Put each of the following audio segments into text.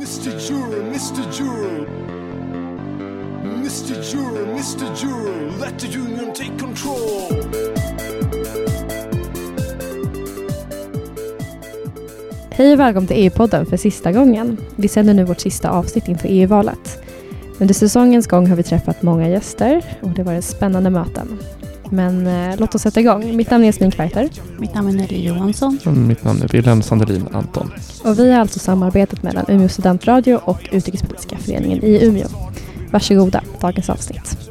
Mr. Juror, Mr. Juror. Mr. Juror, Mr. Juror, let the union take control. Hej och välkommen till EU-podden för sista gången. Vi sänder nu vårt sista avsnitt inför EU-valet. Under säsongens gång har vi träffat många gäster och det var varit spännande möten. Men eh, låt oss sätta igång. Mitt namn är Jasmin Kvarter Mitt namn är Nelly Johansson. Mm, Mitt namn är Wilhelm Sandelin Anton. och vi har alltså samarbetat mellan Umeå studentradio och Utrikespolitiska föreningen i Umeå. Varsågoda, dagens avsnitt.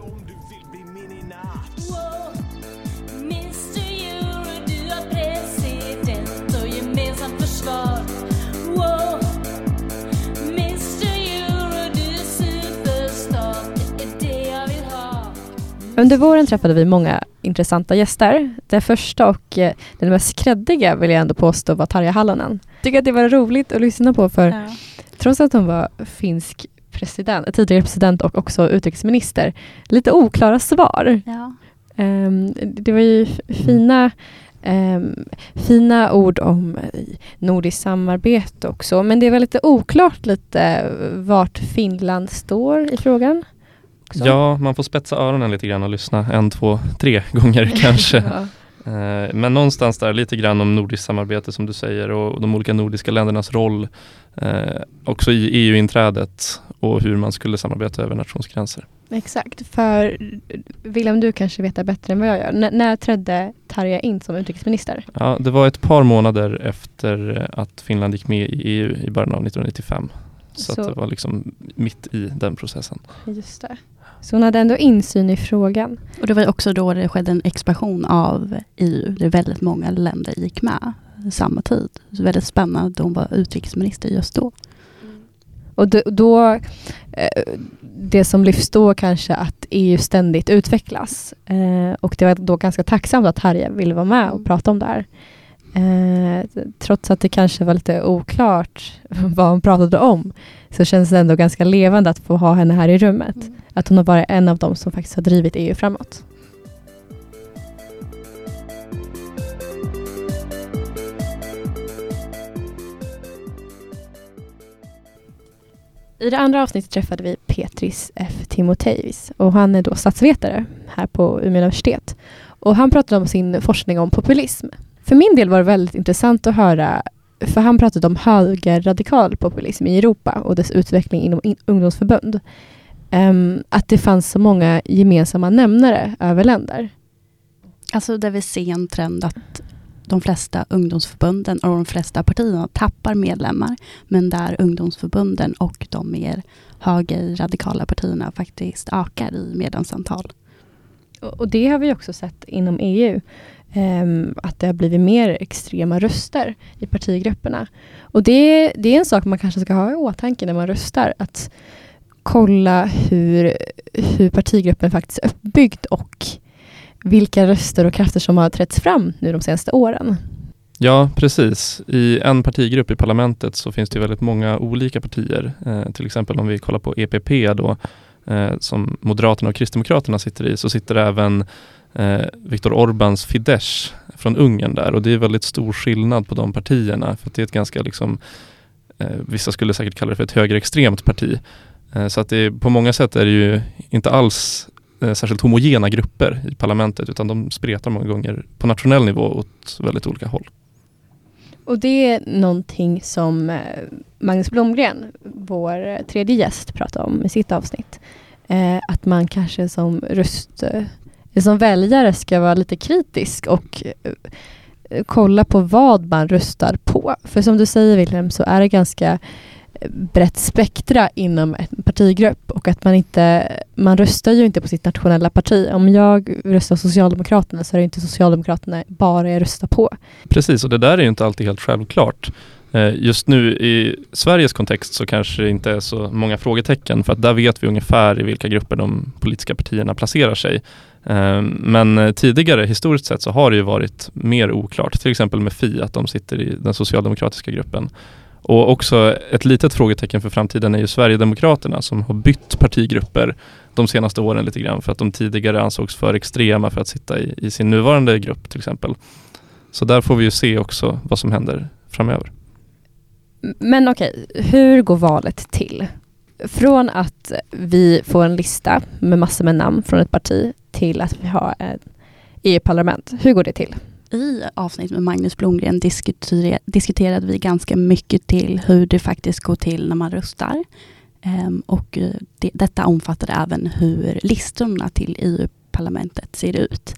Under våren träffade vi många intressanta gäster. Den första och eh, den mest kreddiga vill jag ändå påstå var Tarja Halonen. Tycker att det var roligt att lyssna på för Ja. trots att hon var finsk president, tidigare president och också utrikesminister, lite oklara svar. Ja. Ehm, det var ju fina, ehm, fina ord om eh, nordiskt samarbete också, men det är väl lite oklart lite vart Finland står i frågan. Också. Ja, man får spetsa öronen lite grann och lyssna en, två, tre gånger kanske. Ja. Eh, Men någonstans där lite grann om nordiskt samarbete som du säger och de olika nordiska ländernas roll eh, också i EU-inträdet och hur man skulle samarbeta över nationsgränser. Exakt, för William, du kanske vet det bättre än vad jag gör. N- när trädde Tarja in som utrikesminister? Ja, det var ett par månader efter att Finland gick med i EU i början av 1995. Så, Så- det var liksom mitt i den processen. Just det. Så hon hade ändå insyn i frågan. Och det var också då det skedde en expansion av EU. Där väldigt många länder gick med samma tid. Så väldigt spännande att hon var utrikesminister just då. Och då, eh, det som lyfts då kanske att EU ständigt utvecklas. Eh, och det var då ganska tacksamt att Harry ville vara med och prata om det här. Eh, trots att det kanske var lite oklart vad hon pratade om så känns det ändå ganska levande att få ha henne här i rummet. Att hon har varit en av dem som faktiskt har drivit EU framåt. I det andra avsnittet träffade vi Petris F. Timoteus och han är då statsvetare här på Umeå universitet. Och han pratade om sin forskning om populism. För min del var det väldigt intressant att höra, för han pratade om högerradikal populism i Europa och dess utveckling inom in- ungdomsförbund. Um, att det fanns så många gemensamma nämnare över länder. Alltså där vi ser en trend att de flesta ungdomsförbunden och de flesta partierna tappar medlemmar. Men där ungdomsförbunden och de mer högerradikala partierna faktiskt ökar i medlemsantal. Och, det har vi också sett inom EU. Um, ehm, att det har blivit mer extrema röster i partigrupperna. Och det, det är en sak man kanske ska ha i åtanke när man röstar. Att kolla hur, hur partigruppen faktiskt är uppbyggd och vilka röster och krafter som har trätts fram nu de senaste åren. Ja, precis. I en partigrupp i parlamentet så finns det väldigt många olika partier. Eh, till exempel om vi kollar på EPP då, eh, som Moderaterna och Kristdemokraterna sitter i, så sitter även eh, Viktor Orbáns Fidesz från Ungern där och det är väldigt stor skillnad på de partierna för att det är ett ganska liksom, eh, vissa skulle säkert kalla det för ett högerextremt parti. Eh, så att det, på många sätt är det ju inte alls eh, särskilt homogena grupper i parlamentet utan de spretar många gånger på nationell nivå åt väldigt olika håll. Och det är någonting som eh, Magnus Blomgren, vår tredje gäst, pratade om i sitt avsnitt. Eh, att man kanske som röst, eh, som väljare ska vara lite kritisk och eh, kolla på vad man röstar på. För som du säger Wilhelm så är det ganska brett spektra inom en partigrupp och att man inte, man röstar ju inte på sitt nationella parti. Om jag röstar Socialdemokraterna så är det inte Socialdemokraterna bara jag röstar på. Precis, och det där är ju inte alltid helt självklart. Eh, just nu i Sveriges kontext så kanske det inte är så många frågetecken för att där vet vi ungefär i vilka grupper de politiska partierna placerar sig. Eh, men eh, tidigare, historiskt sett, så har det ju varit mer oklart. Till exempel med Fi, att de sitter i den socialdemokratiska gruppen. Och också ett litet frågetecken för framtiden är ju Sverigedemokraterna som har bytt partigrupper de senaste åren lite grann för att de tidigare ansågs för extrema för att sitta i, i sin nuvarande grupp till exempel. Så där får vi ju se också vad som händer framöver. Men okej, hur går valet till? Från att vi får en lista med massor med namn från ett parti till att vi har ett EU-parlament. Hur går det till? I avsnitt med Magnus Blomgren diskutere- diskuterade vi ganska mycket till hur det faktiskt går till när man röstar. Um, ehm, och eh, det, detta omfattade även hur listorna till EU-parlamentet ser ut.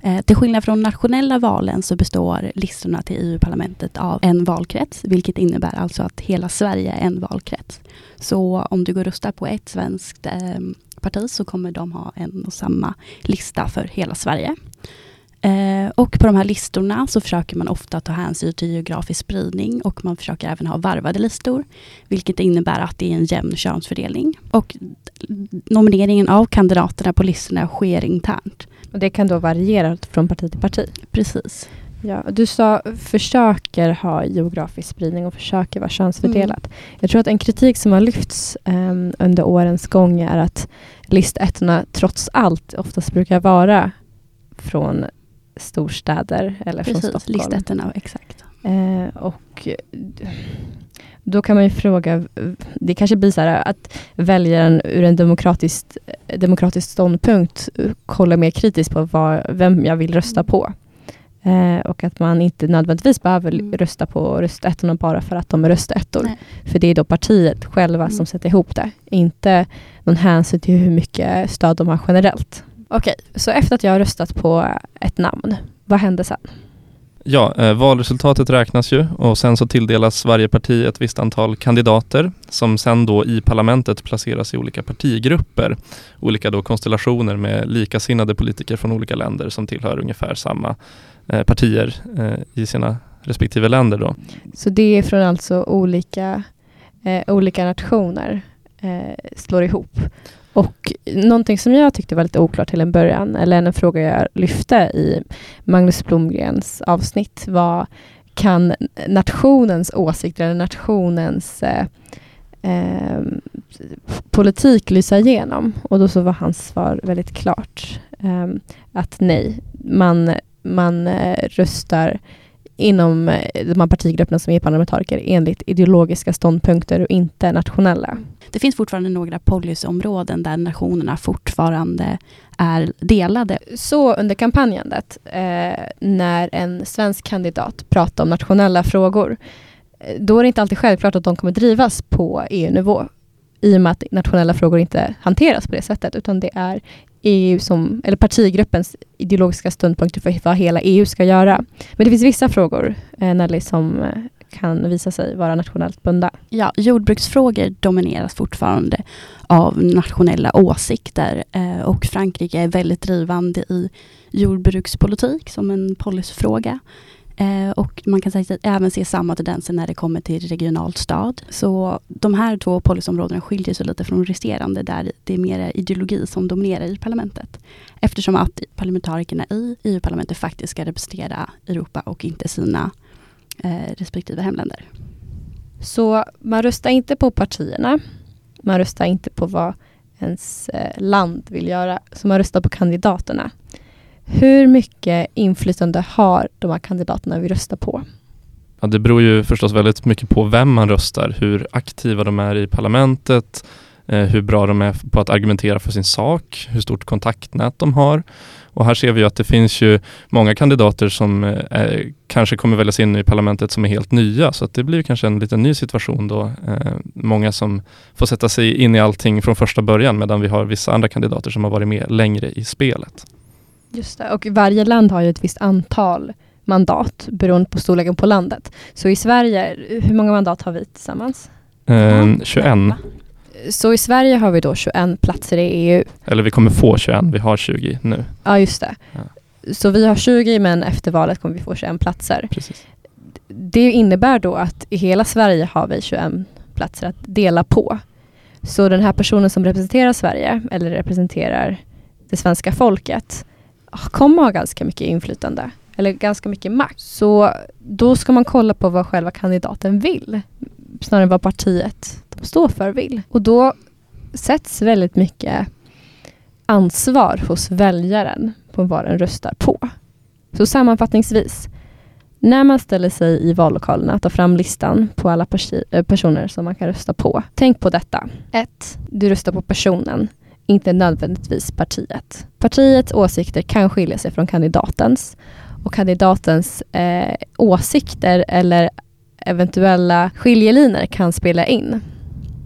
Eh, till skillnad från nationella valen så består listorna till EU-parlamentet av en valkrets, vilket innebär alltså att hela Sverige är en valkrets. Så om du går och röstar på ett svenskt ehm, parti så kommer de ha en och samma lista för hela Sverige. Eh, och på de här listorna så försöker man ofta ta hänsyn till geografisk spridning och man försöker även ha varvade listor, vilket innebär att det är en jämn könsfördelning. Och nomineringen av kandidaterna på listorna sker internt. Och det kan då variera från parti till parti. Precis. Ja, du sa försöker ha geografisk spridning och försöker vara könsfördelat. Jag tror att en kritik som har lyfts em, under årens gång är att listettorna trots allt oftast brukar vara från storstäder eller från Precis, Stockholm. listettorna, exakt. Eh, och då kan man ju fråga, det kanske blir så här att väljaren ur en demokratisk, demokratisk ståndpunkt kollar mer kritiskt på vad, vem jag vill rösta på. Eh, och att man inte nödvändigtvis behöver Mm. rösta på röstettorna bara för att de är röstettor. Nej. För det är då partiet själva Mm. som sätter ihop det. Inte någon hänsyn till hur mycket stöd de har generellt. Okej, så efter att jag har röstat på ett namn, vad händer sen? Ja, eh, valresultatet räknas ju och sen så tilldelas varje parti ett visst antal kandidater som sen då i parlamentet placeras i olika partigrupper. Olika då konstellationer med likasinnade politiker från olika länder som tillhör ungefär samma eh, partier eh, i sina respektive länder då. Så det är från alltså olika, eh, olika nationer eh, slår ihop. Och någonting som jag tyckte var lite oklart till en början, eller en fråga jag lyfte i Magnus Blomgrens avsnitt var kan nationens åsikter eller nationens eh, eh, politik lysa igenom? Och då så var hans svar väldigt klart. Eh, att nej, man, man eh, röstar inom eh, de här partigrupperna som är parlamentariker enligt ideologiska ståndpunkter och inte nationella. Det finns fortfarande några policyområden där nationerna fortfarande är delade. Så under kampanjandet, eh, när en svensk kandidat pratar om nationella frågor, eh, då är det inte alltid självklart att de kommer drivas på EU-nivå. I och med att nationella frågor inte hanteras på det sättet, utan det är EU som, eller partigruppens ideologiska ståndpunkter för vad hela EU ska göra. Men det finns vissa frågor, eh, Nelly, som eh, kan visa sig vara nationellt bundna. Ja, jordbruksfrågor domineras fortfarande av nationella åsikter eh, och Frankrike är väldigt drivande i jordbrukspolitik som en policyfråga. Eh, och man kan säga, även se samma tendenser när det kommer till regionalt stöd. Så de här två policyområdena skiljer sig lite från resterande där det är mer ideologi som dominerar i parlamentet. Eftersom att parlamentarikerna i EU-parlamentet faktiskt ska representera Europa och inte sina eh, respektive hemländer. Så man röstar inte på partierna. Man röstar inte på vad ens eh, land vill göra. Så man röstar på kandidaterna. Hur mycket inflytande har de här kandidaterna vi röstar på? Ja, det beror ju förstås väldigt mycket på vem man röstar, hur aktiva de är i parlamentet, eh, hur bra de är på att argumentera för sin sak, hur stort kontaktnät de har. Och här ser vi ju att det finns ju många kandidater som eh, kanske kommer väljas in i parlamentet som är helt nya, så att det blir ju kanske en liten ny situation då. Eh, många som får sätta sig in i allting från första början, medan vi har vissa andra kandidater som har varit med längre i spelet. Just det. Och varje land har ju ett visst antal mandat beroende på storleken på landet. Så i Sverige, hur många mandat har vi tillsammans? Eh, 21, Så i Sverige har vi då 21 platser i EU. eller vi kommer få 21, vi har 20 nu. Ja, just det. Ja. Så vi har 20 men efter valet kommer vi få 21 platser. Precis. Det innebär då att i hela Sverige har vi 21 platser att dela på. Så den här personen som representerar Sverige eller representerar det svenska folket kommer ha ganska mycket inflytande eller ganska mycket makt. Så då ska man kolla på vad själva kandidaten vill snarare än vad partiet de står för vill. Och då sätts väldigt mycket ansvar hos väljaren på vad den röstar på. Så sammanfattningsvis, När man ställer sig i vallokalerna, ta fram listan på alla eh, personer som man kan rösta på. Tänk på detta. 1. Du röstar på personen, inte nödvändigtvis partiet. Partiets åsikter kan skilja sig från kandidatens och kandidatens eh, åsikter eller eventuella skiljelinjer kan spela in.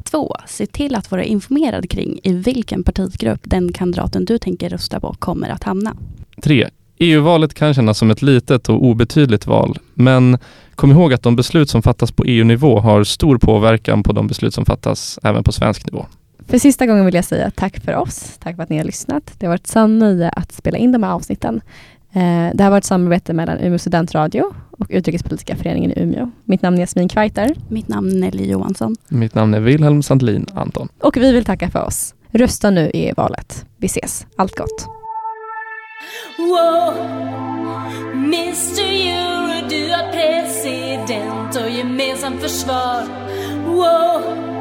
2. Se till att vara informerad kring i vilken partigrupp den kandidaten du tänker rösta på kommer att hamna. 3. EU-valet kan kännas som ett litet och obetydligt val, men kom ihåg att de beslut som fattas på EU-nivå har stor påverkan på de beslut som fattas även på svensk nivå. För sista gången vill jag säga tack för oss. Tack för att ni har lyssnat. Det har varit ett sant nöje att spela in de här avsnitten. Eh, Det har varit ett samarbete mellan Umeå studentradio och Utrikespolitiska föreningen i Umeå. Mitt namn är Jasmin Kveiter Mitt namn är Nelly Johansson. Mitt namn är Wilhelm Sandlin Anton. och vi vill tacka för oss. Rösta nu i valet. Vi ses. Allt gott. Wow. Mr Euro, du är president och gemensamt försvar. Wow.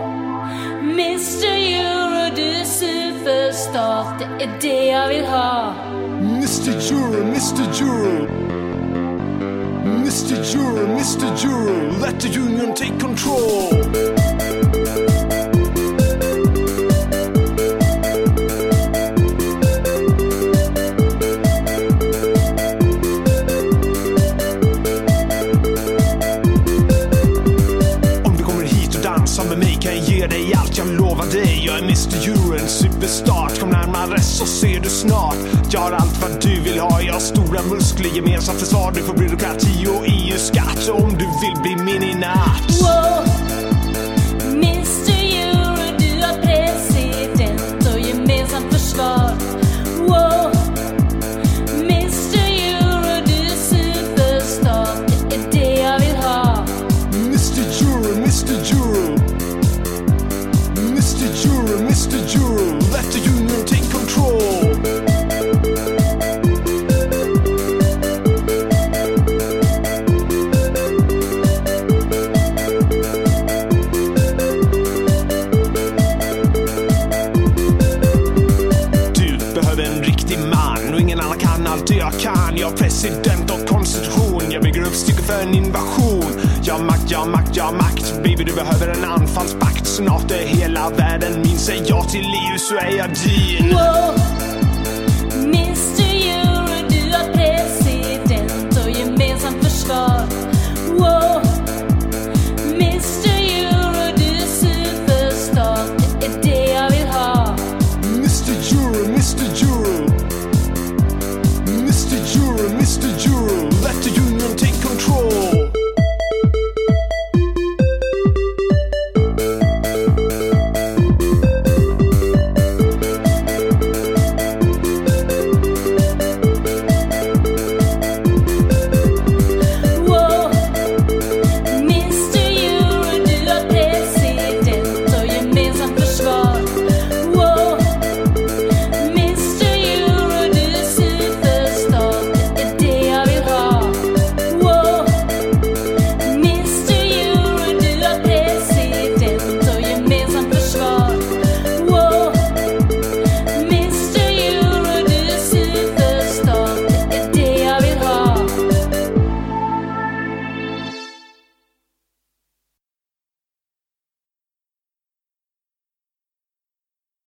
Mr Euro, du är superstat, det är det jag vill ha. Mr. Euro, Mr. Euro. Mr. Euro, Mr. Euro, let the union take control. Så ser du snart. Jag har allt vad du vill ha. Jag har stora muskler, gemensamt försvar. Du får byråkrati och EU-skatt om du vill bli min i natt. Wow. Snart är hela världen min. säger jag till EU så är jag din. Wow. Mr